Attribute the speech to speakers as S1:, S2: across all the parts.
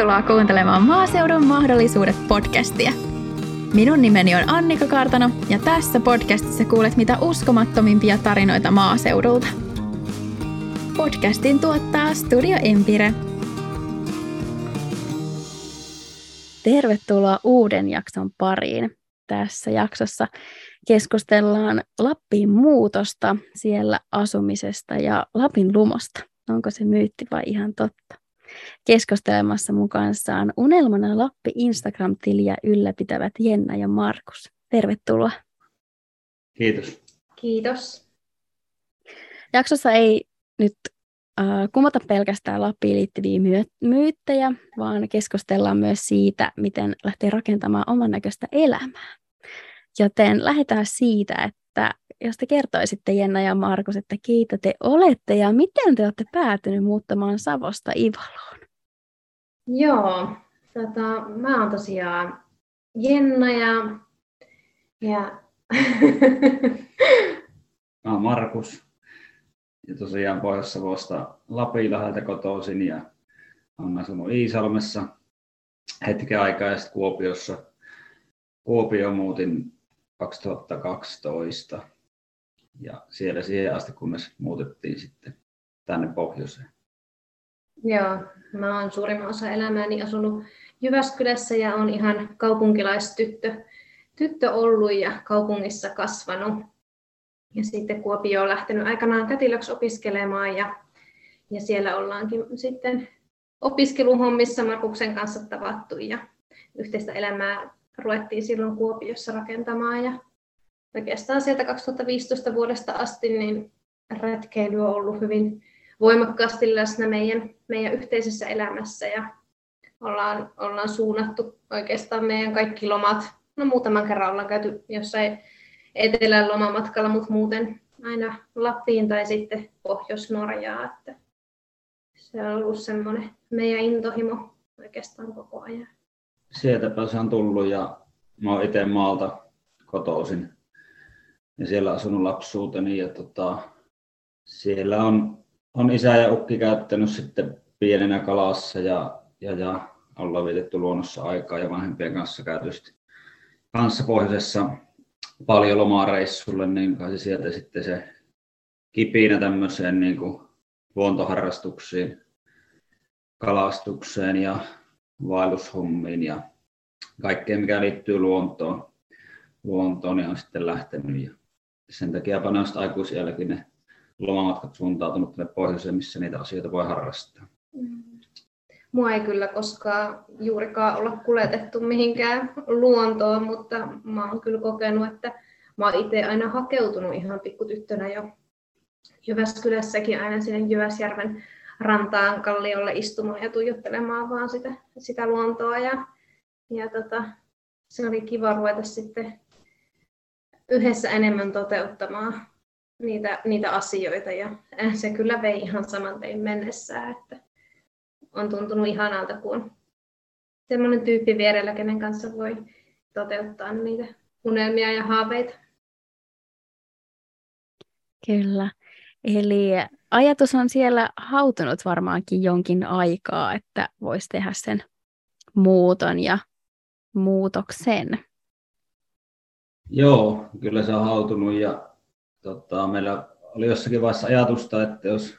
S1: Tervetuloa kuuntelemaan Maaseudun mahdollisuudet podcastia. Minun nimeni on Annika Kartano ja tässä podcastissa kuulet mitä uskomattomimpia tarinoita maaseudulta. Podcastin tuottaa Studio Empire. Tervetuloa uuden jakson pariin. Tässä jaksossa keskustellaan Lappiin muutosta, siellä asumisesta ja Lapin lumosta. Onko se myytti vai ihan totta? Keskustelemassa mukaansa Unelmana Lappi Instagram-tiliä ylläpitävät Jenna ja Markus. Tervetuloa.
S2: Kiitos.
S3: Kiitos.
S1: Jaksossa ei nyt äh, kumota pelkästään Lappiin liittyviä myyttejä, vaan keskustellaan myös siitä, miten lähtee rakentamaan oman näköistä elämää. Joten lähdetään siitä, että jos te kertoisitte Jenna ja Markus, että keitä te olette ja miten te olette päätyneet muuttamaan Savosta Ivaloon?
S3: Joo, tota, mä oon tosiaan Jenna ja, ja...
S2: mä oon Markus ja tosiaan Pohjois-Savosta Lapinlahdelta kotoisin ja olen asunut Iisalmessa hetken aikaa ja sitten Kuopiossa. Kuopio muutin 2012 ja siellä siihen asti, kunnes muutettiin sitten tänne pohjoiseen.
S3: Joo, mä oon suurimman osa elämääni asunut Jyväskylässä ja on ihan kaupunkilaistyttö tyttö ollut ja kaupungissa kasvanut. Ja sitten Kuopio on lähtenyt aikanaan kätilöksi opiskelemaan ja, ja siellä ollaankin sitten opiskeluhommissa Markuksen kanssa tavattu ja yhteistä elämää ruvettiin silloin Kuopiossa rakentamaan ja oikeastaan sieltä 2015 vuodesta asti niin retkeily on ollut hyvin voimakkaasti läsnä meidän, meidän yhteisessä elämässä ja ollaan, ollaan suunnattu oikeastaan meidän kaikki lomat. No muutaman kerran ollaan käyty jossain etelän lomamatkalla, mutta muuten aina Lappiin tai sitten Pohjois-Norjaa. Että se on ollut semmoinen meidän intohimo oikeastaan koko ajan.
S2: Sieltäpä se on tullut ja mä oon itse maalta kotoisin ja siellä asunut lapsuuteni ja tota, siellä on, on isä ja ukki käyttänyt sitten pienenä kalassa ja, ja, ja ollaan vietetty luonnossa aikaa ja vanhempien kanssa käyty kanssa pohjoisessa paljon lomareissulle, niin kai sieltä sitten se kipinä tämmöiseen niin kuin luontoharrastuksiin, kalastukseen ja vaellushommiin ja kaikkeen, mikä liittyy luontoon, luontoon niin on sitten lähtenyt. Ja sen takia noista aikuisielläkin ne lomamatkat suuntautunut tänne pohjoiseen, missä niitä asioita voi harrastaa. Mm.
S3: Mua ei kyllä koskaan juurikaan olla kuljetettu mihinkään luontoon, mutta mä oon kyllä kokenut, että mä oon itse aina hakeutunut ihan pikkutyttönä jo Jyväskylässäkin aina sinne Jyväsjärven rantaan kalliolle istumaan ja tuijottelemaan vaan sitä, sitä luontoa. Ja, ja tota, se oli kiva ruveta sitten yhdessä enemmän toteuttamaan niitä, niitä asioita ja se kyllä vei ihan saman tein mennessä, että on tuntunut ihanalta, kun semmoinen tyyppi vierellä, kenen kanssa voi toteuttaa niitä unelmia ja haaveita.
S1: Kyllä. Eli ajatus on siellä hautunut varmaankin jonkin aikaa, että voisi tehdä sen muuton ja muutoksen.
S2: Joo, kyllä se on hautunut ja tota, meillä oli jossakin vaiheessa ajatusta, että jos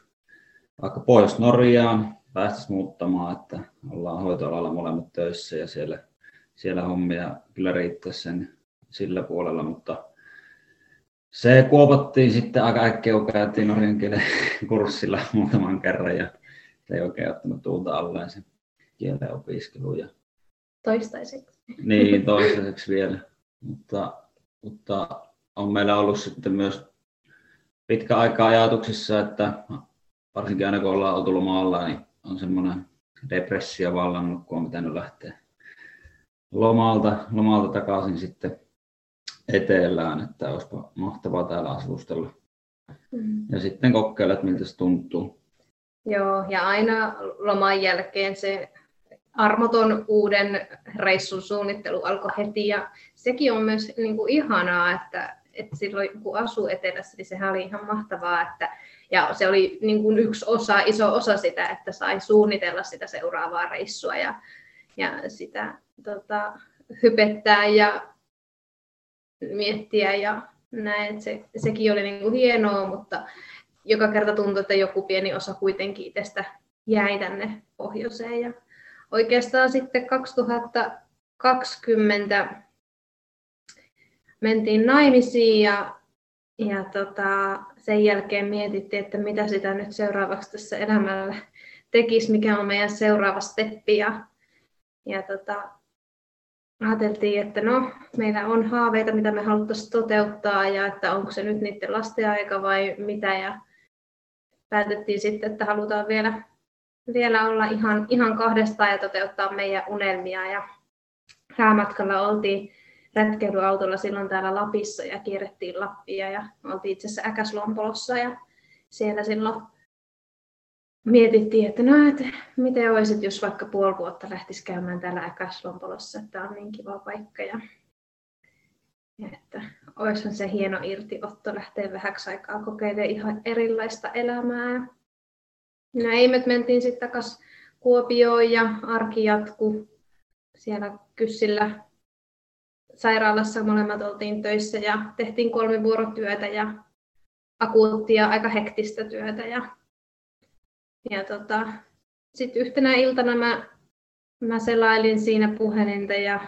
S2: vaikka Pohjois-Norjaan päästäisiin muuttamaan, että ollaan hoitoalalla molemmat töissä ja siellä, siellä hommia kyllä riittäisi sen sillä puolella, mutta se kuopattiin sitten aika äkkiä, kun käytiin norjan kielen kurssilla muutaman kerran ja se ei oikein ottanut tuulta alleen sen kielen opiskelu. Ja...
S3: Toistaiseksi.
S2: Niin, toistaiseksi vielä. Mutta mutta on meillä ollut sitten myös pitkä aika ajatuksissa, että varsinkin aina kun ollaan oltu lomalla, niin on semmoinen depressio vallannut, kun on pitänyt lähteä lomalta, lomalta takaisin sitten etelään, että olisipa mahtavaa täällä asustella. Mm. Ja sitten kokeilla, että miltä se tuntuu.
S3: Joo, ja aina loman jälkeen se armoton uuden reissun suunnittelu alkoi heti ja sekin on myös niin kuin ihanaa, että, että silloin kun asuu etelässä, niin sehän oli ihan mahtavaa, että Ja se oli niin kuin yksi osa, iso osa sitä, että sai suunnitella sitä seuraavaa reissua ja, ja sitä tota, hypettää ja miettiä ja näin. Se, sekin oli niin kuin hienoa, mutta joka kerta tuntui, että joku pieni osa kuitenkin itsestä jäi tänne pohjoiseen. Ja oikeastaan sitten 2020 mentiin naimisiin ja, ja tota, sen jälkeen mietittiin, että mitä sitä nyt seuraavaksi tässä elämällä tekisi, mikä on meidän seuraava steppi. Ja, ja tota, ajateltiin, että no, meillä on haaveita, mitä me haluttaisiin toteuttaa ja että onko se nyt niiden lasten aika vai mitä. Ja päätettiin sitten, että halutaan vielä, vielä olla ihan, ihan kahdestaan ja toteuttaa meidän unelmia. Ja häämatkalla oltiin retkeilyautolla silloin täällä Lapissa ja kierrettiin Lappia ja oltiin itse asiassa Äkäslompolossa ja siellä silloin mietittiin, että no, että miten olisit, jos vaikka puoli vuotta lähtisi käymään täällä Äkäslompolossa, että on niin kiva paikka ja, ja että olisihan se hieno irtiotto lähteä vähäksi aikaa kokeilemaan ihan erilaista elämää. No ei, me mentiin sitten takaisin Kuopioon ja arki jatku siellä Kyssillä sairaalassa molemmat oltiin töissä ja tehtiin kolmivuorotyötä ja akuuttia, aika hektistä työtä. Ja, ja tota, sitten yhtenä iltana mä, mä selailin siinä puhelinta ja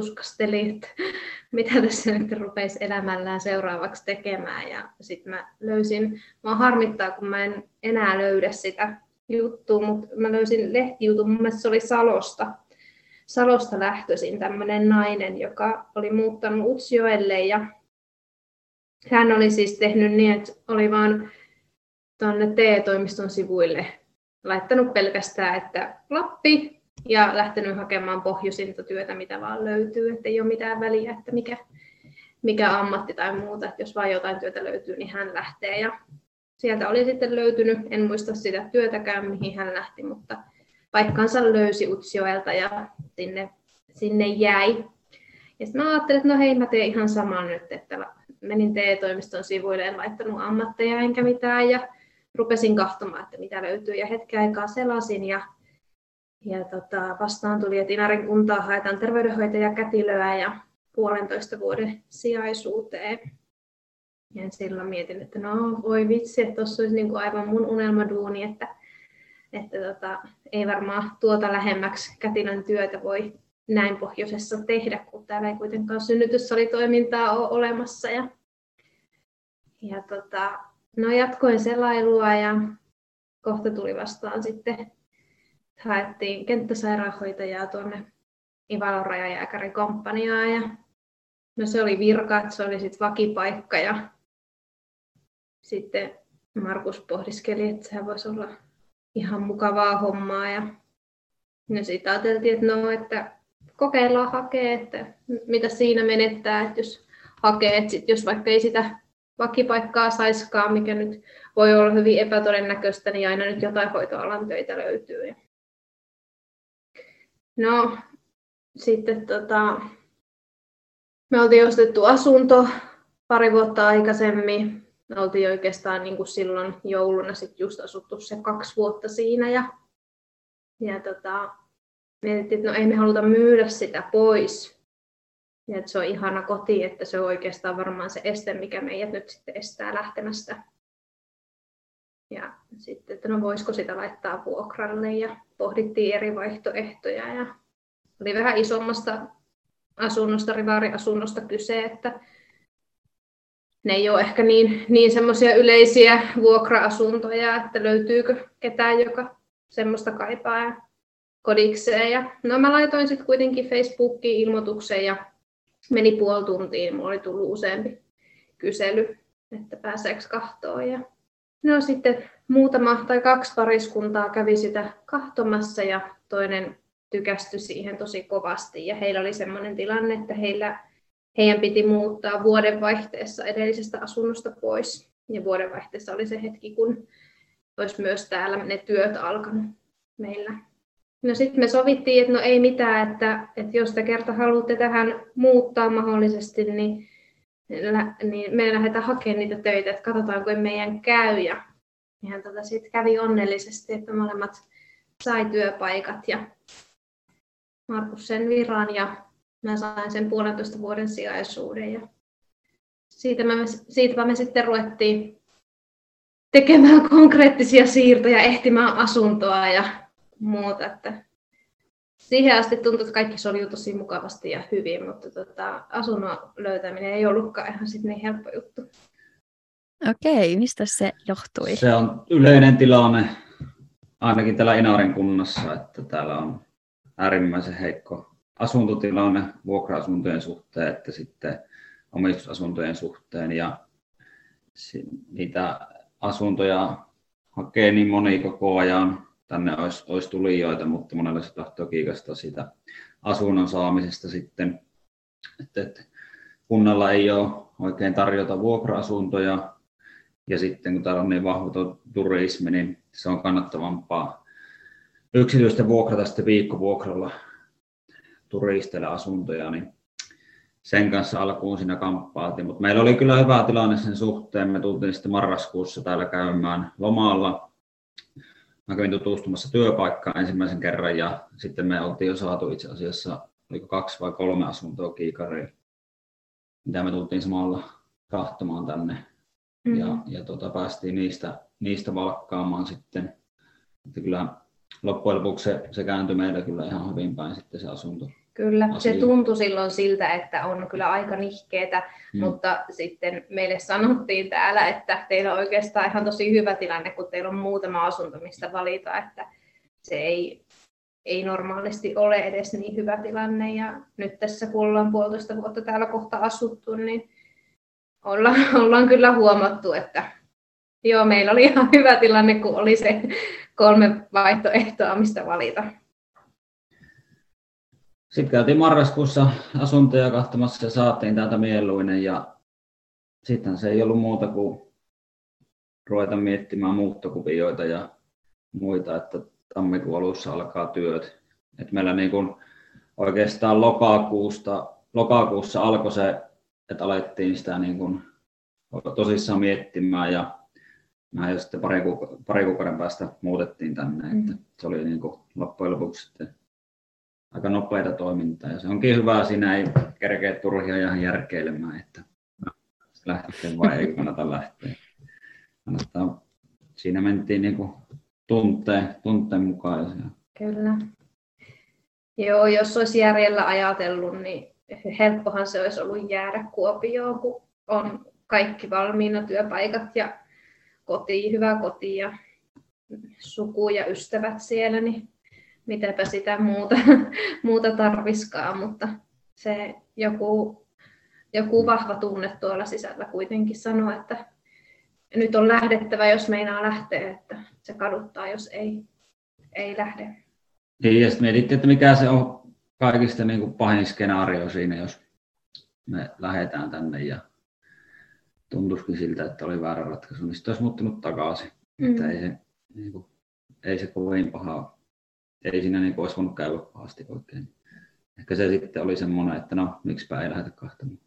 S3: tuskastelin, että mitä tässä nyt rupeisi elämällään seuraavaksi tekemään. Ja sitten mä löysin, mä harmittaa, kun mä en enää löydä sitä juttua, mutta mä löysin lehtijutun, mun mielestä se oli Salosta, Salosta lähtöisin tämmöinen nainen, joka oli muuttanut Utsjoelle ja hän oli siis tehnyt niin, että oli vaan tuonne TE-toimiston sivuille laittanut pelkästään, että Lappi ja lähtenyt hakemaan pohjoisinta työtä, mitä vaan löytyy, että ei ole mitään väliä, että mikä, mikä ammatti tai muuta, että jos vain jotain työtä löytyy, niin hän lähtee. Ja sieltä oli sitten löytynyt, en muista sitä työtäkään, mihin hän lähti, mutta paikkansa löysi Utsjoelta ja sinne, sinne jäi. Ja sitten mä ajattelin, että no hei, mä teen ihan saman nyt, että menin TE-toimiston sivuille, en laittanut ammatteja enkä mitään ja rupesin kahtomaan, että mitä löytyy ja hetken aikaa selasin ja, ja tota, vastaan tuli, että Inarin kuntaa haetaan terveydenhoitaja kätilöä ja puolentoista vuoden sijaisuuteen. Ja silloin mietin, että no voi vitsi, että tuossa olisi niin kuin aivan mun unelmaduuni, että että tota, ei varmaan tuota lähemmäksi kätilön työtä voi näin pohjoisessa tehdä, kun täällä ei kuitenkaan synnytyssalitoimintaa ole olemassa. Ja, ja tota, no jatkoin selailua ja kohta tuli vastaan sitten, haettiin kenttäsairaanhoitajaa tuonne Ivalon rajajääkärin komppaniaan ja no se oli virka, että se oli sitten vakipaikka ja sitten Markus pohdiskeli, että sehän voisi olla ihan mukavaa hommaa. Ja, ja sitten ajateltiin, että no, että kokeillaan hakea, että mitä siinä menettää, että jos hakee, että sit, jos vaikka ei sitä vakipaikkaa saiskaan, mikä nyt voi olla hyvin epätodennäköistä, niin aina nyt jotain hoitoalan töitä löytyy. No, sitten tota, me oltiin ostettu asunto pari vuotta aikaisemmin me oltiin oikeastaan niin kuin silloin jouluna sit just asuttu se kaksi vuotta siinä ja, ja tota, mietittiin, että no ei me haluta myydä sitä pois. Ja että se on ihana koti, että se on oikeastaan varmaan se este, mikä meidät nyt sitten estää lähtemästä. Ja sitten, että no voisiko sitä laittaa vuokralle ja pohdittiin eri vaihtoehtoja. Ja oli vähän isommasta asunnosta, rivaariasunnosta kyse, että ne ei ole ehkä niin, niin semmoisia yleisiä vuokra-asuntoja, että löytyykö ketään, joka semmoista kaipaa kodikseen. Ja, no mä laitoin sitten kuitenkin Facebookiin ilmoituksen ja meni puoli tuntia, niin mulla oli tullut useampi kysely, että pääseekö kahtoon. Ja no sitten muutama tai kaksi pariskuntaa kävi sitä kahtomassa ja toinen tykästyi siihen tosi kovasti. Ja heillä oli semmoinen tilanne, että heillä heidän piti muuttaa vuodenvaihteessa edellisestä asunnosta pois. Ja vuodenvaihteessa oli se hetki, kun olisi myös täällä ne työt alkanut meillä. No sitten me sovittiin, että no ei mitään, että, että jos te kerta haluatte tähän muuttaa mahdollisesti, niin, niin me lähdetään hakemaan niitä töitä, että katsotaanko meidän käy. Ja ihan tota sitten kävi onnellisesti, että molemmat sai työpaikat ja Markus sen viran ja mä sain sen puolentoista vuoden sijaisuuden. Ja siitä me, siitäpä me sitten ruvettiin tekemään konkreettisia siirtoja, ehtimään asuntoa ja muuta. Että siihen asti tuntui, että kaikki soljui tosi mukavasti ja hyvin, mutta tota, asunnon löytäminen ei ollutkaan ihan sit niin helppo juttu.
S1: Okei, mistä se johtui?
S2: Se on yleinen tilanne ainakin täällä Inarin kunnassa, että täällä on äärimmäisen heikko asuntotilanne vuokra-asuntojen suhteen, että sitten omistusasuntojen suhteen ja niitä asuntoja hakee niin moni koko ajan. Tänne olisi, olisi tulijoita, mutta monella se tahtoo kiikastaa sitä asunnon saamisesta sitten. Että, että kunnalla ei ole oikein tarjota vuokra-asuntoja ja sitten kun täällä on niin vahva turismi, niin se on kannattavampaa yksityisten vuokrata sitten viikkovuokralla turisteille asuntoja, niin sen kanssa alkuun siinä kamppaatiin. Mutta meillä oli kyllä hyvä tilanne sen suhteen. Me tultiin sitten marraskuussa täällä käymään lomalla. Mä kävin tutustumassa työpaikkaan ensimmäisen kerran ja sitten me oltiin jo saatu itse asiassa oliko kaksi vai kolme asuntoa kiikariin, mitä me tultiin samalla kahtomaan tänne. Mm-hmm. Ja, ja tota, päästiin niistä, niistä valkkaamaan sitten. Että kyllä loppujen lopuksi se, se kääntyi meillä kyllä ihan hyvin päin sitten se asunto.
S3: Kyllä, asia. se tuntui silloin siltä, että on kyllä aika nihkeetä, hmm. mutta sitten meille sanottiin täällä, että teillä on oikeastaan ihan tosi hyvä tilanne, kun teillä on muutama asunto, mistä valita, että se ei, ei normaalisti ole edes niin hyvä tilanne. Ja nyt tässä, kun ollaan puolitoista vuotta täällä kohta asuttu, niin ollaan, ollaan kyllä huomattu, että joo, meillä oli ihan hyvä tilanne, kun oli se kolme vaihtoehtoa, mistä valita.
S2: Sitten käytiin marraskuussa asuntoja kahtamassa ja saatiin täältä mieluinen ja sitten se ei ollut muuta kuin ruveta miettimään muuttokuvioita ja muita, että tammikuun alussa alkaa työt. Et meillä niin kun oikeastaan lokakuusta, lokakuussa alkoi se, että alettiin sitä niin kun tosissaan miettimään ja mä jo sitten pari kuukauden päästä muutettiin tänne, mm. että se oli niin kuin loppujen lopuksi sitten aika nopeita toimintaa ja se onkin hyvä, siinä ei kerkeä turhia ihan järkeilemään, että lähtee vai ei kannata lähteä. Kannattaa, siinä mentiin niin kuin tunteen, tunteen mukaan.
S3: Kyllä. Joo, jos olisi järjellä ajatellut, niin helppohan se olisi ollut jäädä Kuopioon, kun on kaikki valmiina työpaikat ja koti, hyvä koti ja suku ja ystävät siellä, niin mitäpä sitä muuta, muuta tarviskaan, mutta se joku, joku vahva tunne tuolla sisällä kuitenkin sanoo, että nyt on lähdettävä, jos meinaa lähteä, että se kaduttaa, jos ei, ei lähde.
S2: Niin, ja sitten mietittiin, että mikä se on kaikista niin kuin pahin skenaario siinä, jos me lähdetään tänne ja tuntuisikin siltä, että oli väärä ratkaisu, niin sitten olisi muuttunut takaisin. Mm. Että ei, se, niin kuin, ei se kovin paha, ei siinä niin olisi voinut käydä pahasti oikein. Ehkä se sitten oli semmoinen, että no, miksipä ei lähdetä kahtamaan.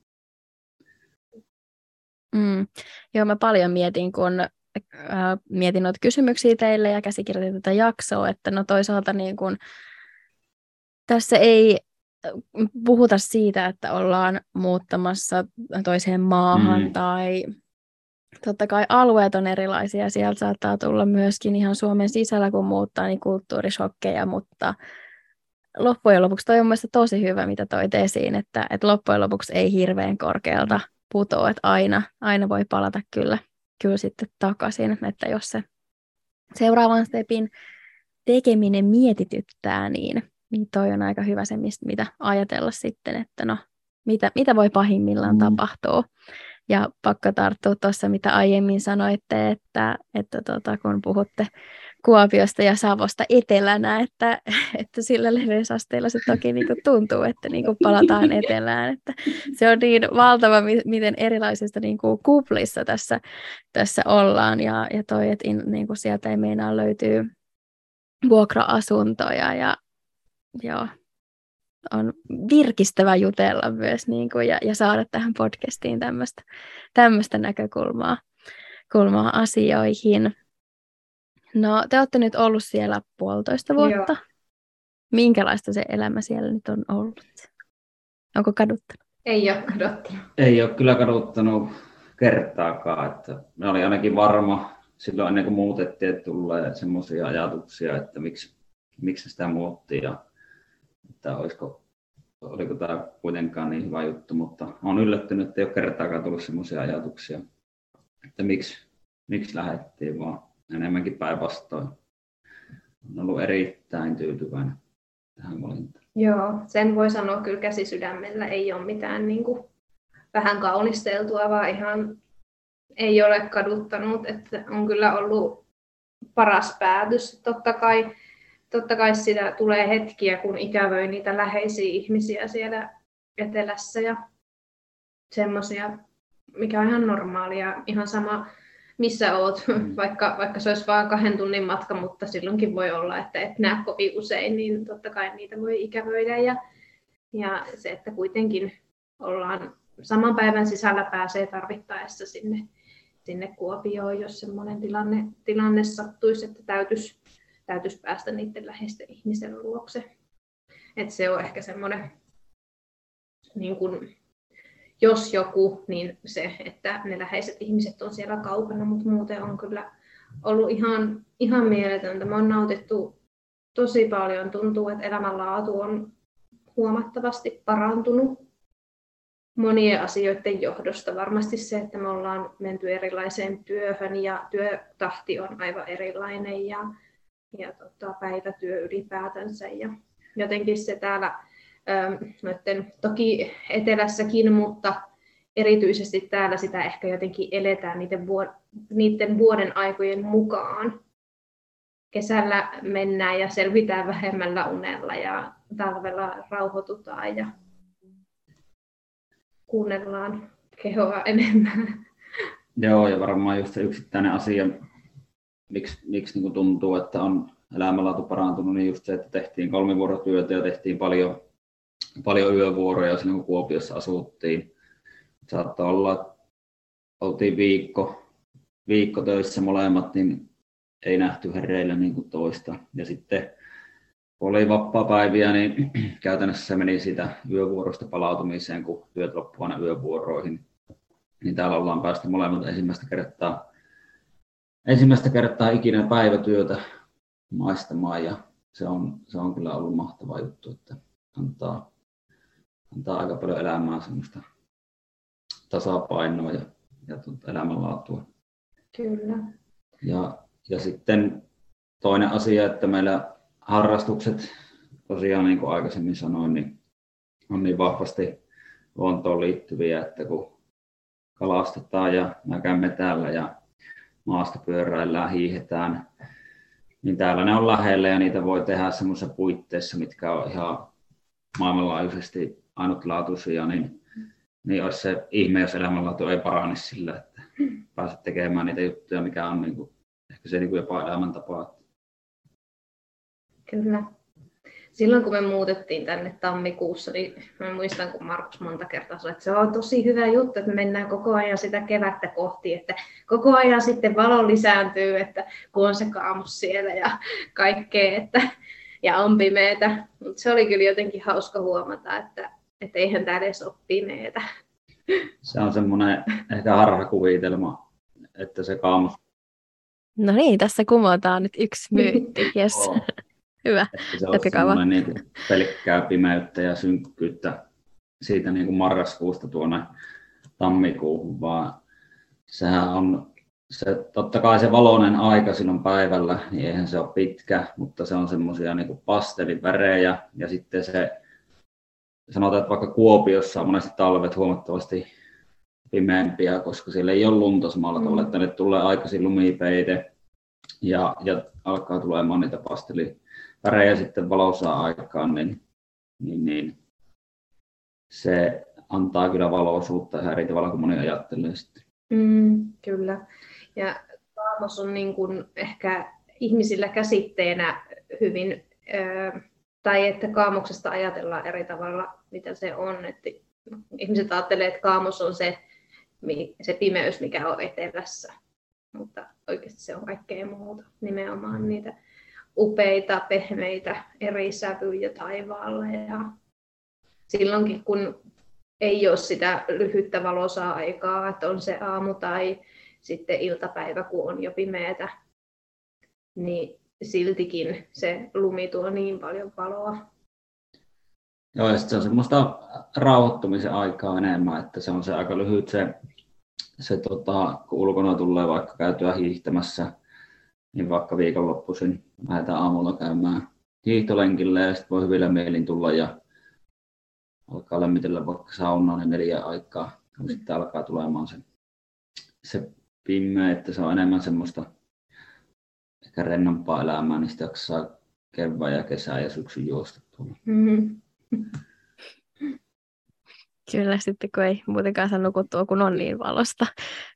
S1: Mm. Joo, mä paljon mietin, kun äh, mietin noita kysymyksiä teille ja käsikirjoitin tätä jaksoa, että no toisaalta niin kun, tässä ei puhuta siitä, että ollaan muuttamassa toiseen maahan mm. tai totta kai alueet on erilaisia. Sieltä saattaa tulla myöskin ihan Suomen sisällä, kun muuttaa, niin kulttuurishokkeja, mutta loppujen lopuksi toi on mielestäni tosi hyvä, mitä toit esiin, että, että loppujen lopuksi ei hirveän korkealta putoa, että aina, aina voi palata kyllä, kyllä sitten takaisin, että jos se seuraavan stepin tekeminen mietityttää, niin niin toi on aika hyvä se, mistä, mitä ajatella sitten, että no, mitä, mitä voi pahimmillaan mm. tapahtua. Ja pakko tarttua tuossa, mitä aiemmin sanoitte, että, että tota, kun puhutte Kuopiosta ja Savosta etelänä, että, että sillä leveysasteella se toki niin kuin tuntuu, että niin kuin palataan etelään. Että se on niin valtava, miten erilaisista niin kuin kuplissa tässä, tässä ollaan. Ja, ja toi, että in, niin kuin sieltä ei meinaa löytyy vuokra-asuntoja ja, joo, on virkistävä jutella myös niin kuin, ja, ja saada tähän podcastiin tämmöistä näkökulmaa kulmaa asioihin. No, te olette nyt ollut siellä puolitoista vuotta. Joo. Minkälaista se elämä siellä nyt on ollut? Onko kaduttanut?
S3: Ei ole kaduttanut.
S2: Ei ole kyllä kaduttanut kertaakaan. Että me oli ainakin varma silloin ennen kuin muutettiin, että tulee semmoisia ajatuksia, että miksi, miksi sitä muuttiin ja että olisiko, oliko tämä kuitenkaan niin hyvä juttu, mutta olen yllättynyt, että ei ole kertaakaan tullut semmoisia ajatuksia, että miksi, miksi lähdettiin, vaan enemmänkin päinvastoin. Olen ollut erittäin tyytyväinen tähän valintaan.
S3: Joo, sen voi sanoa kyllä käsi sydämellä. Ei ole mitään niin kuin, vähän kaunisteltua, vaan ihan ei ole kaduttanut. Että on kyllä ollut paras päätös. Totta kai, totta kai sitä tulee hetkiä, kun ikävöi niitä läheisiä ihmisiä siellä etelässä ja semmoisia, mikä on ihan normaalia. Ihan sama, missä oot, mm. vaikka, vaikka se olisi vain kahden tunnin matka, mutta silloinkin voi olla, että et näe kovin usein, niin totta kai niitä voi ikävöidä. Ja, ja se, että kuitenkin ollaan saman päivän sisällä pääsee tarvittaessa sinne, sinne Kuopioon, jos sellainen tilanne, tilanne sattuisi, että täytyisi, täytyisi päästä niiden läheisten ihmisen luokse. Et se on ehkä semmoinen niin kuin jos joku, niin se, että ne läheiset ihmiset on siellä kaukana, mutta muuten on kyllä ollut ihan, ihan mieletöntä. Me on nautittu tosi paljon. Tuntuu, että elämänlaatu on huomattavasti parantunut monien asioiden johdosta. Varmasti se, että me ollaan menty erilaiseen työhön ja työtahti on aivan erilainen ja, ja tota, päivätyö ylipäätänsä. Ja jotenkin se täällä noiden, toki etelässäkin, mutta erityisesti täällä sitä ehkä jotenkin eletään niiden, vuod- niiden vuoden aikojen mukaan. Kesällä mennään ja selvitään vähemmällä unella ja talvella rauhoitutaan ja kuunnellaan kehoa enemmän.
S2: Joo, ja varmaan just se yksittäinen asia, miksi, miksi niin tuntuu, että on elämänlaatu parantunut, niin just se, että tehtiin kolmivuorotyötä ja tehtiin paljon paljon yövuoroja silloin, kun Kuopiossa asuttiin. Saattaa olla, että oltiin viikko, viikko töissä molemmat, niin ei nähty hereillä niin kuin toista. Ja sitten kun oli vapaa-päiviä, niin käytännössä se meni siitä yövuorosta palautumiseen, kun työt loppuvat aina yövuoroihin. Niin täällä ollaan päästy molemmat ensimmäistä kertaa, ensimmäistä kertaa ikinä päivätyötä maistamaan ja se on, se on kyllä ollut mahtava juttu, että antaa, antaa aika paljon elämään semmoista tasapainoa ja, ja tuota elämänlaatua.
S3: Kyllä.
S2: Ja, ja sitten toinen asia, että meillä harrastukset, tosiaan niin kuin aikaisemmin sanoin, niin on niin vahvasti luontoon liittyviä, että kun kalastetaan ja näkämme täällä ja maasta pyöräillään, hiihetään, niin täällä ne on lähellä ja niitä voi tehdä semmoisissa puitteissa, mitkä on ihan maailmanlaajuisesti ainutlaatuisia, niin, niin olisi se ihme, jos elämänlaatu ei parane sillä, että pääset tekemään niitä juttuja, mikä on niin kuin, ehkä se niin kuin jopa elämäntapa.
S3: Kyllä. Silloin kun me muutettiin tänne tammikuussa, niin mä muistan, kun Markus monta kertaa sanoi, että se on tosi hyvä juttu, että me mennään koko ajan sitä kevättä kohti, että koko ajan sitten valo lisääntyy, että kun on se kaamus siellä ja kaikkea, että ja on pimeätä. Mutta se oli kyllä jotenkin hauska huomata, että et eihän tämä edes ole pimeätä.
S2: Se on semmoinen ehkä harhakuvitelma, että se kaamus...
S1: No niin, tässä kumotaan nyt yksi myytti. Yes. Hyvä.
S2: Että se on semmoinen niin pelkkää pimeyttä ja synkkyyttä siitä niin kuin marraskuusta tuonne tammikuuhun, vaan sehän on se, totta kai se valoinen aika silloin päivällä, niin eihän se ole pitkä, mutta se on semmoisia niin pastelivärejä ja sitten se, sanotaan, että vaikka Kuopiossa on monesti talvet huomattavasti pimeämpiä, koska siellä ei ole lunta samalla mm. tavalla, että ne tulee aikaisin lumipeite ja, ja alkaa tulemaan niitä pastelivärejä sitten valosaa aikaan, niin, niin, niin se antaa kyllä valoisuutta ihan eri tavalla kuin moni ajattelee sitten.
S3: Mm, kyllä. Ja kaamos on niin kuin ehkä ihmisillä käsitteenä hyvin, tai että kaamoksesta ajatellaan eri tavalla, mitä se on. Että ihmiset ajattelee, että kaamos on se, se pimeys, mikä on etelässä. Mutta oikeasti se on kaikkea muuta. Nimenomaan niitä upeita, pehmeitä eri sävyjä taivaalla. Ja silloinkin, kun ei ole sitä lyhyttä valosaa aikaa, että on se aamu tai sitten iltapäivä, kun on jo pimeätä, niin siltikin se lumi tuo niin paljon valoa.
S2: Joo, ja se on semmoista rauhoittumisen aikaa enemmän, että se on se aika lyhyt se, se tota, kun ulkona tulee vaikka käytyä hiihtämässä, niin vaikka viikonloppuisin lähdetään aamulla käymään hiihtolenkille ja sitten voi hyvillä mielin tulla ja alkaa lämmitellä vaikka saunaa niin neljä aikaa, kun sitten alkaa tulemaan se, se pimeä, että se on enemmän semmoista ehkä rennompaa elämää, niin sitä jaksaa kevään ja kesää ja syksyn juosta tuolla. Mm-hmm.
S1: Kyllä, sitten kun ei muutenkaan saa nukuttua, kun on niin valosta.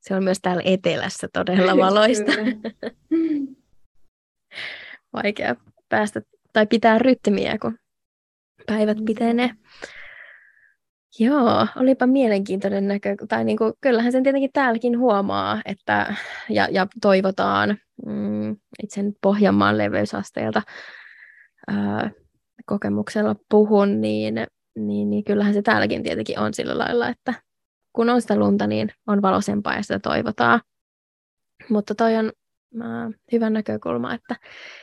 S1: Se on myös täällä etelässä todella valoista. Vaikea päästä tai pitää rytmiä, kun päivät pitenee. Joo, olipa mielenkiintoinen näkö, tai niin kuin, kyllähän sen tietenkin täälläkin huomaa, että, ja, ja toivotaan mm, itse Pohjanmaan leveysasteelta ää, kokemuksella puhun, niin, niin, niin kyllähän se täälläkin tietenkin on sillä lailla, että kun on sitä lunta, niin on valoisempaa ja sitä toivotaan. Mutta toi on ää, hyvä näkökulma, että,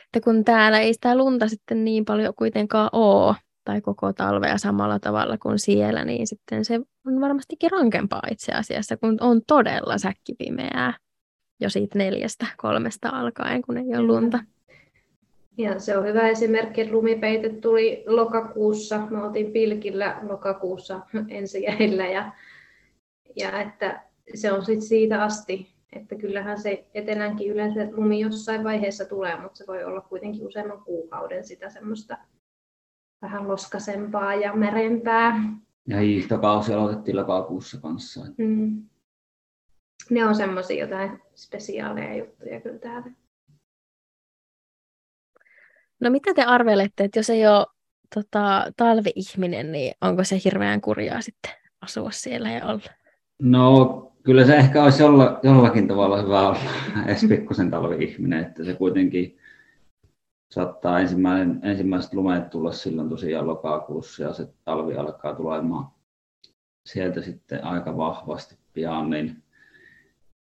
S1: että kun täällä ei sitä lunta sitten niin paljon kuitenkaan ole, tai koko talvea samalla tavalla kuin siellä, niin sitten se on varmastikin rankempaa itse asiassa, kun on todella säkkipimeää jo siitä neljästä, kolmesta alkaen, kun ei ole lunta.
S3: Ja se on hyvä esimerkki, että lumipeite tuli lokakuussa. Me oltiin pilkillä lokakuussa ensijäillä ja, ja että se on sitten siitä asti, että kyllähän se etelänkin yleensä lumi jossain vaiheessa tulee, mutta se voi olla kuitenkin useamman kuukauden sitä semmoista vähän loskasempaa ja merempää.
S2: Ja hiihtokausi aloitettiin lokakuussa kanssa. Mm.
S3: Ne on semmoisia jotain spesiaaleja juttuja kyllä täällä.
S1: No mitä te arvelette, että jos ei ole tota, talvi-ihminen, niin onko se hirveän kurjaa sitten asua siellä ja olla?
S2: No kyllä se ehkä olisi jolla, jollakin tavalla hyvä olla edes pikkusen talvi-ihminen, että se kuitenkin saattaa ensimmäinen, ensimmäiset lumeet tulla silloin tosiaan lokakuussa ja se talvi alkaa tulemaan sieltä sitten aika vahvasti pian. Niin,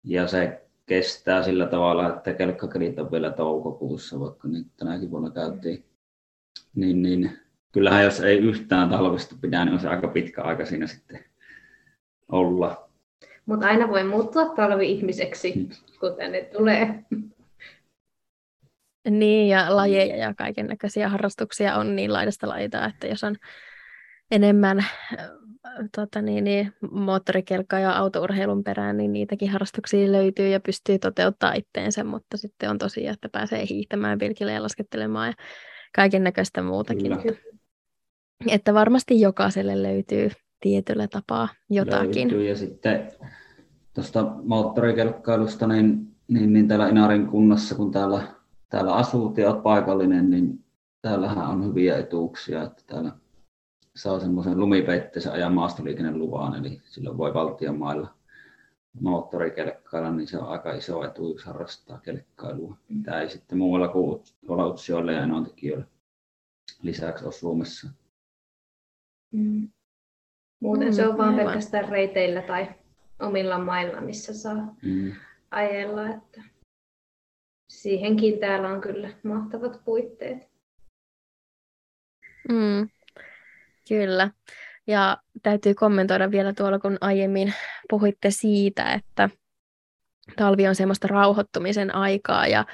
S2: ja se kestää sillä tavalla, että kelkkakelit on vielä toukokuussa, vaikka nyt tänäkin vuonna käytiin. Niin, niin kyllähän jos ei yhtään talvista pidä, niin on se aika pitkä aika siinä sitten olla.
S3: Mutta aina voi muuttua talvi-ihmiseksi, mm. kun tänne tulee.
S1: Niin, ja lajeja ja kaiken näköisiä harrastuksia on niin laidasta laita, että jos on enemmän tota niin, niin, moottorikelkka ja autourheilun perään, niin niitäkin harrastuksia löytyy ja pystyy toteuttaa itteensä, mutta sitten on tosiaan, että pääsee hiihtämään pilkille ja laskettelemaan ja kaiken näköistä muutakin. Kyllä. Että varmasti jokaiselle löytyy tietyllä tapaa jotakin.
S2: Löytyy. Ja sitten tuosta moottorikelkkailusta, niin, niin, niin täällä Inarin kunnassa, kun täällä täällä asut ja olet paikallinen, niin täällähän on hyviä etuuksia, että täällä saa semmoisen lumipeitteisen ajan maastoliikenneluvan, eli silloin voi valtion mailla moottorikelkkailla, niin se on aika iso etu, jos harrastaa kelkkailua. Tämä ei sitten muualla kuin tuolla Utsioilla ja Enontekijöillä lisäksi ole Suomessa.
S3: Mm. Muuten se on mm, vain pelkästään reiteillä tai omilla mailla, missä saa mm. ajella. Että siihenkin täällä on kyllä mahtavat puitteet.
S1: Mm, kyllä. Ja täytyy kommentoida vielä tuolla, kun aiemmin puhuitte siitä, että talvi on semmoista rauhoittumisen aikaa ja,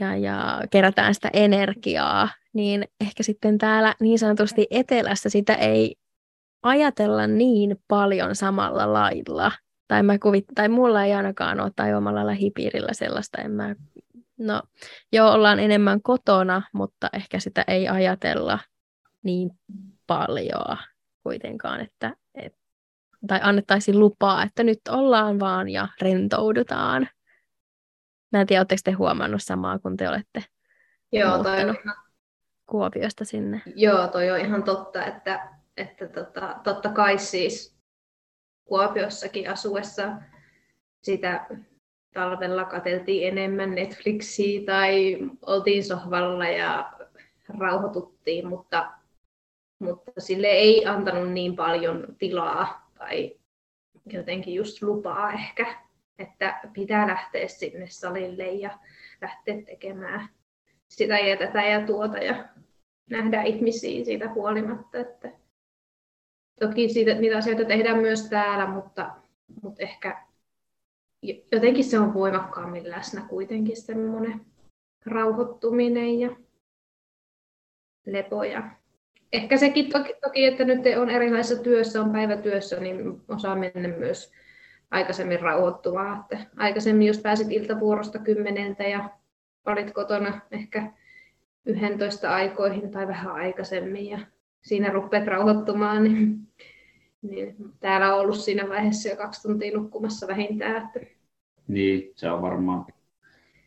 S1: ja, ja kerätään sitä energiaa, niin ehkä sitten täällä niin sanotusti etelässä sitä ei ajatella niin paljon samalla lailla tai, mä kuvit, tai mulla ei ainakaan ole, tai omalla lähipiirillä sellaista, en mä, no joo, ollaan enemmän kotona, mutta ehkä sitä ei ajatella niin paljon kuitenkaan, että, et, tai annettaisiin lupaa, että nyt ollaan vaan ja rentoudutaan. Mä en tiedä, oletteko te huomannut samaa, kun te olette Joo, toi on ihan... Kuopiosta sinne.
S3: Joo, toi on ihan totta, että, että tota, totta kai siis Kuopiossakin asuessa sitä talvella katseltiin enemmän Netflixiä tai oltiin sohvalla ja rauhoituttiin, mutta, mutta sille ei antanut niin paljon tilaa tai jotenkin just lupaa ehkä, että pitää lähteä sinne salille ja lähteä tekemään sitä ja tätä ja tuota ja nähdä ihmisiä siitä huolimatta. Että toki siitä, niitä asioita tehdään myös täällä, mutta, mutta ehkä jotenkin se on voimakkaammin läsnä kuitenkin semmoinen rauhoittuminen ja lepo. Ja ehkä sekin toki, toki, että nyt on erilaisessa työssä, on päivätyössä, niin osaa mennä myös aikaisemmin rauhoittumaan. Että aikaisemmin jos pääsit iltavuorosta kymmeneltä ja olit kotona ehkä 11 aikoihin tai vähän aikaisemmin ja siinä rupeat rauhoittumaan, niin, niin täällä on ollut siinä vaiheessa jo kaksi tuntia nukkumassa vähintään. Että...
S2: Niin, se on varmaan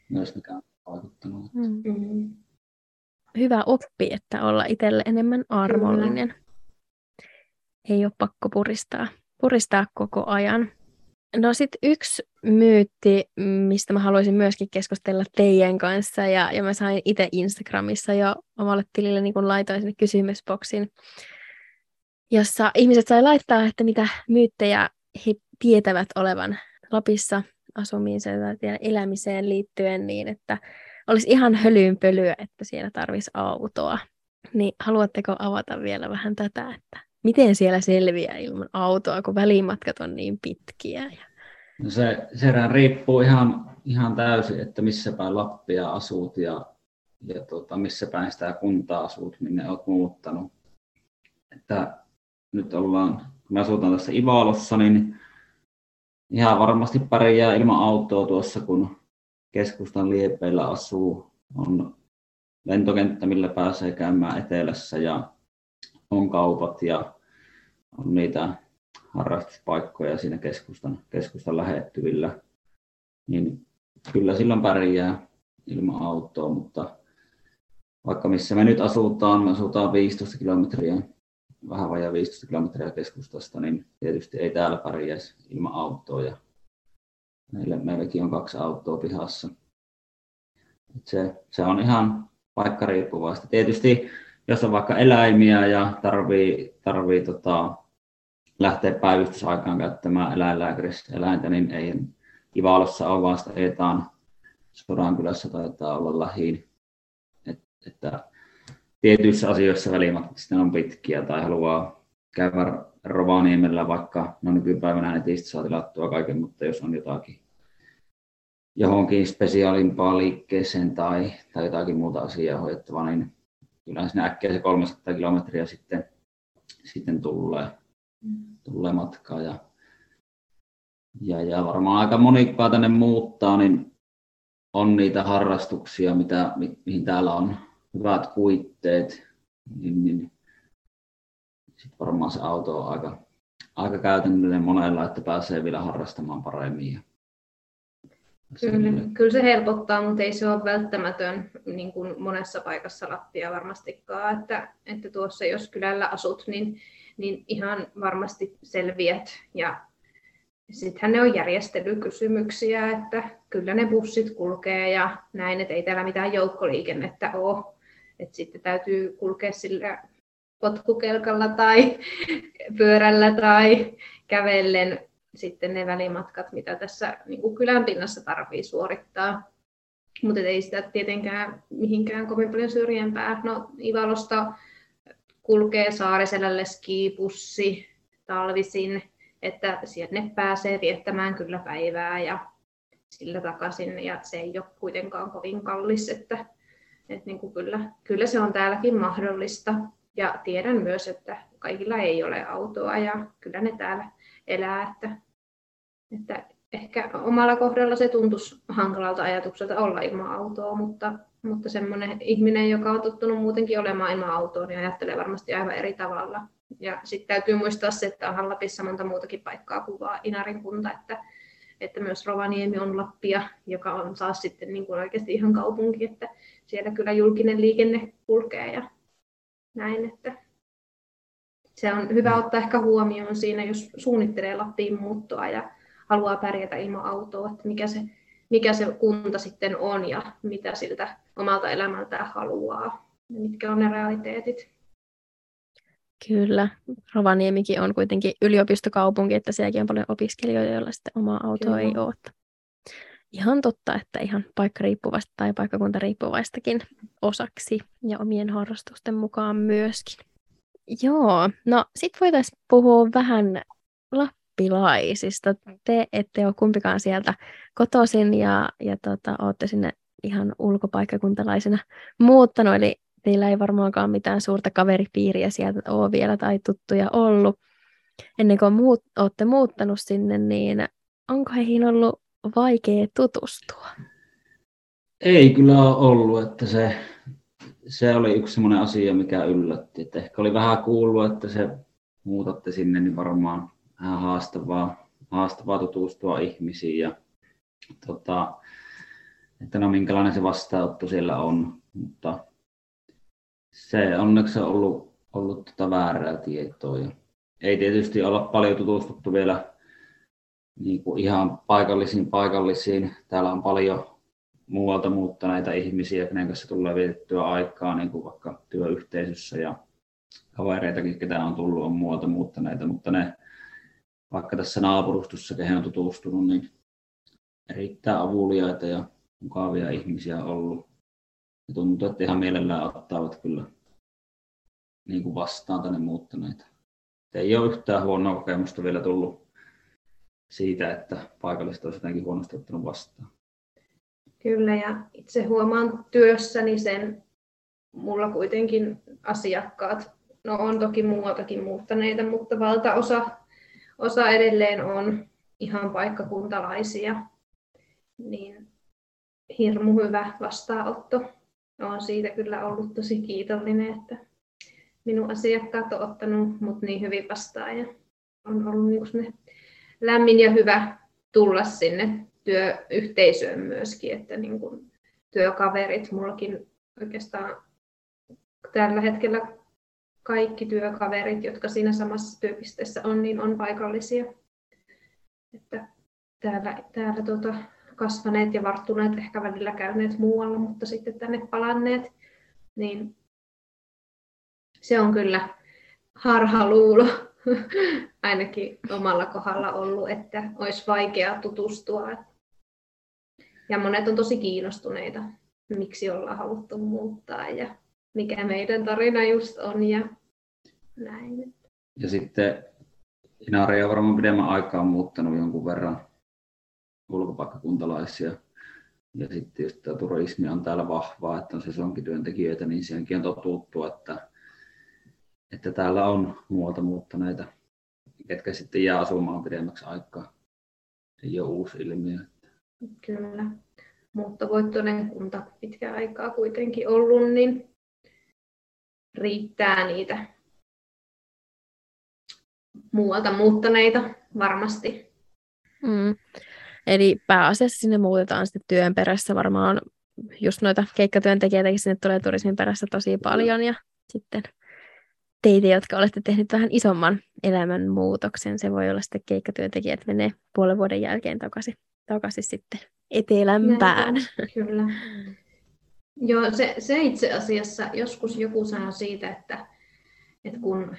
S2: myös mikä on vaikuttanut. Mm.
S1: Hyvä oppi, että olla itselle enemmän armollinen. Kyllä. Ei ole pakko puristaa, puristaa koko ajan. No sitten yksi myytti, mistä mä haluaisin myöskin keskustella teidän kanssa, ja, ja mä sain itse Instagramissa jo omalle tilille niin kun laitoin sinne kysymysboksin, jossa ihmiset sai laittaa, että mitä myyttejä he tietävät olevan Lapissa asumiseen tai elämiseen liittyen niin, että olisi ihan hölynpölyä, että siellä tarvisi autoa. Niin haluatteko avata vielä vähän tätä, että miten siellä selviää ilman autoa, kun välimatkat on niin pitkiä? Ja...
S2: No se, se riippuu ihan, ihan täysin, että missä päin Lappia asut ja, ja tota, missä päin sitä kuntaa asut, minne olet muuttanut. Että nyt ollaan, kun me asutaan tässä Ivalossa, niin ihan varmasti pärjää ilman autoa tuossa, kun keskustan liepeillä asuu. On lentokenttä, millä pääsee käymään etelässä ja on kaupat ja on niitä harrastuspaikkoja siinä keskustan, keskustan lähettyvillä. Niin kyllä silloin pärjää ilman autoa, mutta vaikka missä me nyt asutaan, me asutaan 15 kilometriä, vähän vajaa 15 kilometriä keskustasta, niin tietysti ei täällä pärjäisi ilman autoa. Ja meillä, meilläkin on kaksi autoa pihassa. se, se on ihan paikkariippuvaista. Tietysti jos on vaikka eläimiä ja tarvii, tarvii tota, lähteä päivystysaikaan käyttämään eläinlääkärissä eläintä, niin ei Ivalossa ole, vaan sitä etaan Sodankylässä taitaa olla lähiin. Et, että tietyissä asioissa välimatkat on pitkiä tai haluaa käydä Rovaniemellä vaikka, no nykypäivänä netistä saa tilattua kaiken, mutta jos on jotakin johonkin spesiaalimpaan liikkeeseen tai, tai jotakin muuta asiaa hoidettavaa, niin kyllä sinne äkkiä se 300 kilometriä sitten, sitten tulee, tulee matkaa. Ja, ja, ja varmaan aika moni, tänne muuttaa, niin on niitä harrastuksia, mitä, mi, mihin täällä on hyvät kuitteet, niin, niin sitten varmaan se auto on aika, aika käytännöllinen monella, että pääsee vielä harrastamaan paremmin.
S3: Kyllä, kyllä se helpottaa, mutta ei se ole välttämätön niin kuin monessa paikassa Lappia varmastikaan. Että, että tuossa jos kylällä asut, niin, niin ihan varmasti selviät. Ja sittenhän ne on järjestelykysymyksiä, että kyllä ne bussit kulkee ja näin, että ei täällä mitään joukkoliikennettä ole. Että sitten täytyy kulkea sillä potkukelkalla tai pyörällä tai kävellen sitten ne välimatkat, mitä tässä niin kuin kylän pinnassa tarvii suorittaa. Mutta ei sitä tietenkään mihinkään kovin paljon syrjempää. No Ivalosta kulkee Saariselälle skipussi talvisin, että sinne pääsee viettämään kyllä päivää ja sillä takaisin. Ja se ei ole kuitenkaan kovin kallis, että, että niin kuin kyllä, kyllä se on täälläkin mahdollista. Ja tiedän myös, että kaikilla ei ole autoa ja kyllä ne täällä elää, että että ehkä omalla kohdalla se tuntuisi hankalalta ajatukselta olla ilman autoa, mutta, mutta semmoinen ihminen, joka on tottunut muutenkin olemaan ilman autoa, niin ajattelee varmasti aivan eri tavalla. Ja sitten täytyy muistaa se, että on Lapissa monta muutakin paikkaa kuin vaan Inarin kunta, että, että myös Rovaniemi on Lappia, joka on taas sitten niin kuin oikeasti ihan kaupunki, että siellä kyllä julkinen liikenne kulkee ja näin, että se on hyvä ottaa ehkä huomioon siinä, jos suunnittelee Lappiin muuttoa ja haluaa pärjätä ilman autoa, että mikä se mikä se kunta sitten on ja mitä siltä omalta elämältään haluaa ja mitkä on ne realiteetit.
S1: Kyllä. Rovaniemikin on kuitenkin yliopistokaupunki, että sielläkin on paljon opiskelijoita, joilla sitten omaa autoa Kyllä. ei ole. Ihan totta, että ihan paikkariippuvasta tai paikkakuntariippuvaistakin osaksi ja omien harrastusten mukaan myöskin. Joo, no sitten voitaisiin puhua vähän lappilaisista. Te ette ole kumpikaan sieltä kotoisin ja, ja tota, olette sinne ihan ulkopaikkakuntalaisena muuttanut, eli teillä ei varmaankaan mitään suurta kaveripiiriä sieltä ole vielä tai tuttuja ollut. Ennen kuin muut, olette muuttanut sinne, niin onko heihin ollut vaikea tutustua?
S2: Ei kyllä ole ollut, että se, se oli yksi sellainen asia, mikä yllätti. Että ehkä oli vähän kuullut, että se muutatte sinne, niin varmaan vähän haastavaa, haastavaa tutustua ihmisiin ja tota, että no minkälainen se vastaanotto siellä on, mutta se onneksi on ollut, ollut tota väärää tietoa. Ja ei tietysti olla paljon tutustuttu vielä niin kuin ihan paikallisiin paikallisiin. Täällä on paljon muualta muuttaneita ihmisiä, kenen kanssa tulee vietettyä aikaa niin kuin vaikka työyhteisössä ja kavereitakin, ketä on tullut, on muualta muuttaneita, mutta ne vaikka tässä naapurustossa, kehen on tutustunut, niin erittäin avuliaita ja mukavia ihmisiä ollut. Ja tuntuu, että ihan mielellään ottavat kyllä niin kuin vastaan tänne muuttaneita. Ei ole yhtään huonoa kokemusta vielä tullut siitä, että paikallista olisi jotenkin huonosti ottanut vastaan.
S3: Kyllä, ja itse huomaan työssäni sen, mulla kuitenkin asiakkaat, no on toki muualtakin muuttaneita, mutta valtaosa osa edelleen on ihan paikkakuntalaisia, niin hirmu hyvä vastaanotto. Olen siitä kyllä ollut tosi kiitollinen, että minun asiakkaat on ottanut mut niin hyvin vastaan ja on ollut niin lämmin ja hyvä tulla sinne työyhteisöön myöskin, että niin kuin työkaverit, mullakin oikeastaan tällä hetkellä kaikki työkaverit, jotka siinä samassa työpisteessä on, niin on paikallisia. Että täällä, täällä tuota, kasvaneet ja varttuneet, ehkä välillä käyneet muualla, mutta sitten tänne palanneet, niin se on kyllä harhaluulo ainakin omalla kohdalla ollut, että olisi vaikea tutustua. Ja monet on tosi kiinnostuneita, miksi ollaan haluttu muuttaa ja mikä meidän tarina just on ja näin.
S2: Ja sitten Inari on varmaan pidemmän aikaa muuttanut jonkun verran ulkopaikkakuntalaisia. Ja sitten just tämä turismi on täällä vahvaa, että on sesonkityöntekijöitä, niin siihenkin on totuttu, että, että täällä on muualta muuttaneita, ketkä sitten jää asumaan pidemmäksi aikaa. Ei ole uusi ilmiö.
S3: Kyllä. Muuttovoittoinen kunta pitkään aikaa kuitenkin ollut, niin riittää niitä muualta muuttaneita varmasti.
S1: Mm. Eli pääasiassa sinne muutetaan sitten työn perässä varmaan just noita keikkatyöntekijöitäkin sinne tulee turismin perässä tosi paljon ja sitten teitä, jotka olette tehneet vähän isomman elämänmuutoksen. Se voi olla sitten keikkatyöntekijät menee puolen vuoden jälkeen takaisin, takaisin sitten etelämpään.
S3: Kyllä. Joo, se, se itse asiassa, joskus joku sanoi siitä, että, että kun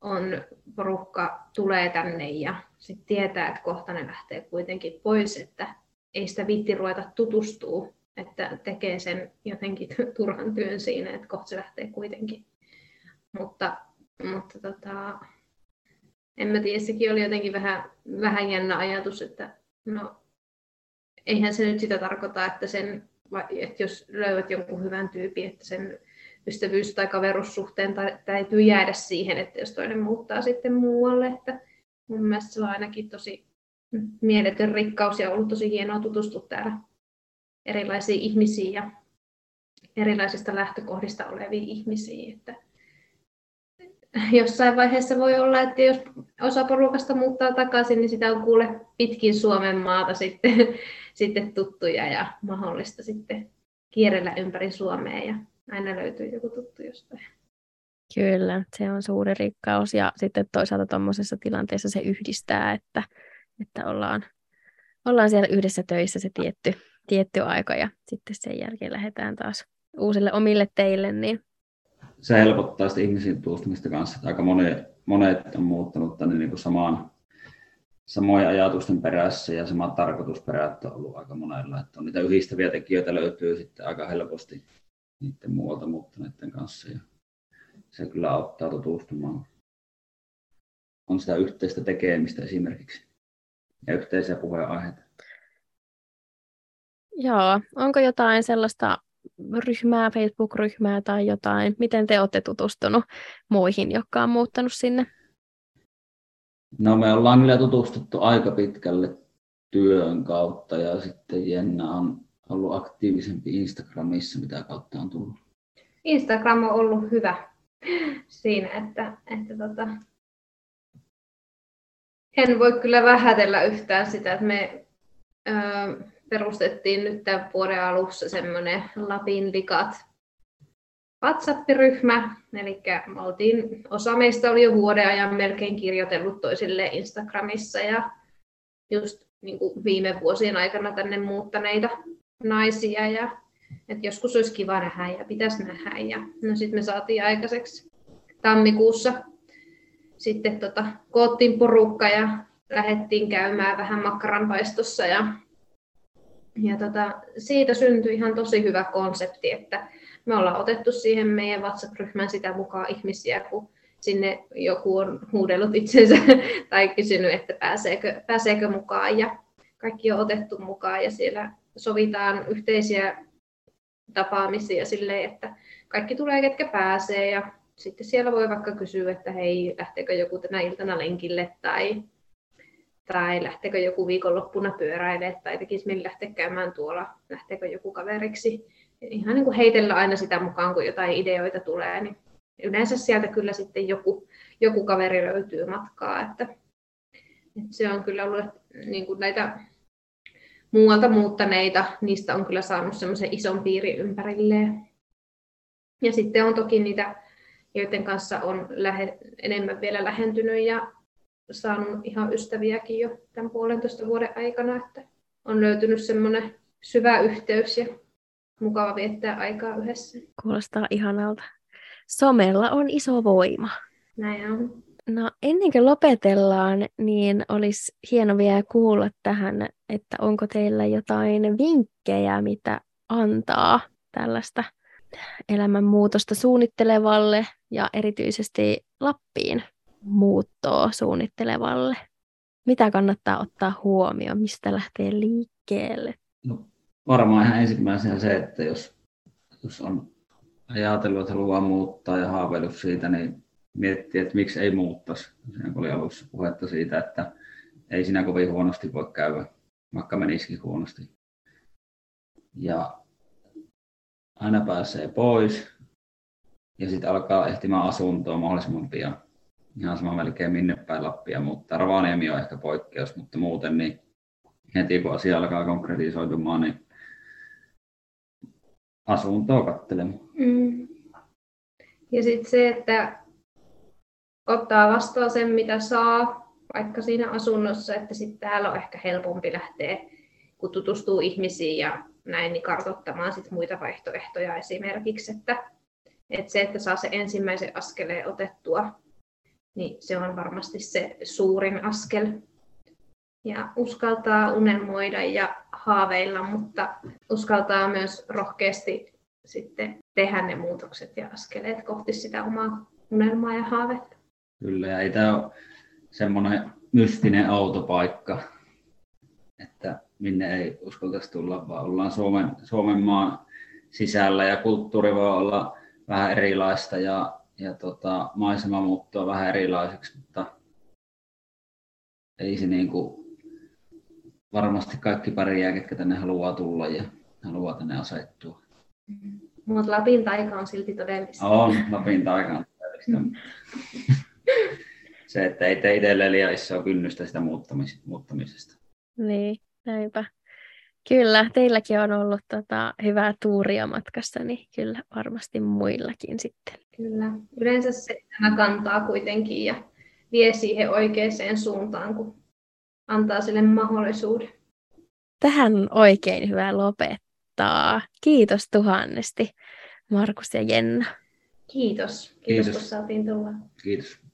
S3: on porukka tulee tänne ja sit tietää, että kohta ne lähtee kuitenkin pois, että ei sitä vitti ruveta tutustuu, että tekee sen jotenkin turhan työn siinä, että kohta se lähtee kuitenkin. Mutta, mutta tota, en mä tiedä, sekin oli jotenkin vähän, vähän jännä ajatus, että no, eihän se nyt sitä tarkoita, että, sen, että jos löydät jonkun hyvän tyypin, että sen ystävyys- tai kaverussuhteen täytyy jäädä siihen, että jos toinen muuttaa sitten muualle. Että mun mielestä se on ainakin tosi mieletön rikkaus ja ollut tosi hienoa tutustua täällä erilaisiin ihmisiin ja erilaisista lähtökohdista oleviin ihmisiin. Että jossain vaiheessa voi olla, että jos osa porukasta muuttaa takaisin, niin sitä on kuule pitkin Suomen maata sitten, sitten tuttuja ja mahdollista sitten kierrellä ympäri Suomea ja aina löytyy joku tuttu jostain.
S1: Kyllä, se on suuri rikkaus ja sitten toisaalta tuommoisessa tilanteessa se yhdistää, että, että ollaan, ollaan siellä yhdessä töissä se tietty tietty aika ja sitten sen jälkeen lähdetään taas uusille omille teille, niin
S2: se helpottaa sitä ihmisiin tutustumista kanssa. Aika monet, monet on muuttanut tänne niin kuin samaan, samojen ajatusten perässä ja sama tarkoitusperät on ollut aika monella. Että on niitä yhdistäviä tekijöitä löytyy sitten aika helposti niiden muualta muuttaneiden kanssa. Ja se kyllä auttaa tutustumaan. On sitä yhteistä tekemistä esimerkiksi ja yhteisiä puheenaiheita.
S1: Joo, onko jotain sellaista ryhmää, Facebook-ryhmää tai jotain? Miten te olette tutustunut muihin, jotka on muuttanut sinne?
S2: No me ollaan kyllä tutustuttu aika pitkälle työn kautta ja sitten Jenna on ollut aktiivisempi Instagramissa, mitä kautta on tullut.
S3: Instagram on ollut hyvä siinä, että, että tota, en voi kyllä vähätellä yhtään sitä, että me ö, perustettiin nyt tämän vuoden alussa semmoinen Lapin likat WhatsApp-ryhmä, eli oltiin, osa meistä oli jo vuoden ajan melkein kirjoitellut toisille Instagramissa ja just niin kuin viime vuosien aikana tänne muuttaneita naisia ja että joskus olisi kiva nähdä ja pitäisi nähdä. Ja no sitten me saatiin aikaiseksi tammikuussa sitten tota, koottiin porukka ja lähdettiin käymään vähän makkaranpaistossa ja, ja tota, siitä syntyi ihan tosi hyvä konsepti, että me ollaan otettu siihen meidän WhatsApp-ryhmään sitä mukaan ihmisiä, kun sinne joku on huudellut itsensä tai kysynyt, että pääseekö, pääseekö mukaan. Ja kaikki on otettu mukaan ja siellä sovitaan yhteisiä tapaamisia silleen, että kaikki tulee ketkä pääsee. Ja sitten siellä voi vaikka kysyä, että hei, lähteekö joku tänä iltana lenkille tai, tai lähteekö joku viikonloppuna pyöräilemään tai tekisi mieli lähteä käymään tuolla, lähteekö joku kaveriksi. Ihan niin kuin heitellä aina sitä mukaan, kun jotain ideoita tulee, niin yleensä sieltä kyllä sitten joku, joku kaveri löytyy matkaa. Että, että se on kyllä ollut niin kuin näitä muualta muuttaneita, niistä on kyllä saanut semmoisen ison piirin ympärilleen. Ja sitten on toki niitä joiden kanssa on lähe, enemmän vielä lähentynyt ja saanut ihan ystäviäkin jo tämän puolentoista vuoden aikana, että on löytynyt semmoinen syvä yhteys ja mukava viettää aikaa yhdessä.
S1: Kuulostaa ihanalta. Somella on iso voima.
S3: Näin on.
S1: No ennen kuin lopetellaan, niin olisi hieno vielä kuulla tähän, että onko teillä jotain vinkkejä, mitä antaa tällaista elämänmuutosta suunnittelevalle ja erityisesti Lappiin muuttoa suunnittelevalle? Mitä kannattaa ottaa huomioon? Mistä lähtee liikkeelle?
S2: No, varmaan ihan ensimmäisenä se, että jos, jos on ajatellut, että haluaa muuttaa ja haaveillut siitä, niin miettii, että miksi ei muuttaisi. Siinä oli alussa puhetta siitä, että ei siinä kovin huonosti voi käydä, vaikka menisikin huonosti. Ja aina pääsee pois ja sitten alkaa ehtimään asuntoa mahdollisimman pian. Ihan sama melkein minne päin Lappia, mutta Ravaniemi on ehkä poikkeus, mutta muuten niin heti kun asia alkaa konkretisoitumaan, niin asuntoa katselemaan. Mm.
S3: Ja sitten se, että ottaa vastaan sen, mitä saa, vaikka siinä asunnossa, että sitten täällä on ehkä helpompi lähteä, kun tutustuu ihmisiin ja näin, niin kartoittamaan sit muita vaihtoehtoja esimerkiksi, että, että se, että saa se ensimmäisen askeleen otettua, niin se on varmasti se suurin askel. Ja uskaltaa unelmoida ja haaveilla, mutta uskaltaa myös rohkeasti sitten tehdä ne muutokset ja askeleet kohti sitä omaa unelmaa ja haavetta.
S2: Kyllä, ja ei tämä ole semmoinen mystinen autopaikka, että minne ei uskaltaisi tulla, vaan ollaan Suomen, Suomen maan sisällä ja kulttuuri voi olla vähän erilaista ja, ja tota, maisema muuttuu vähän erilaiseksi, mutta ei se niin kuin, varmasti kaikki pärjää, ketkä tänne haluaa tulla ja haluaa tänne asettua.
S3: Mm. Mutta Lapin taika on silti todellista.
S2: On, Lapin taika on todellista. se, että ei tee itselleen liian isoa kynnystä sitä muuttamisesta.
S1: Niin. Näinpä. Kyllä, teilläkin on ollut tota, hyvää tuuria matkassa, niin kyllä varmasti muillakin sitten.
S3: Kyllä, yleensä se tämä kantaa kuitenkin ja vie siihen oikeaan suuntaan, kun antaa sille mahdollisuuden.
S1: tähän on oikein hyvä lopettaa. Kiitos tuhannesti, Markus ja Jenna.
S3: Kiitos. Kiitos, Kiitos. kun saatiin tulla.
S2: Kiitos.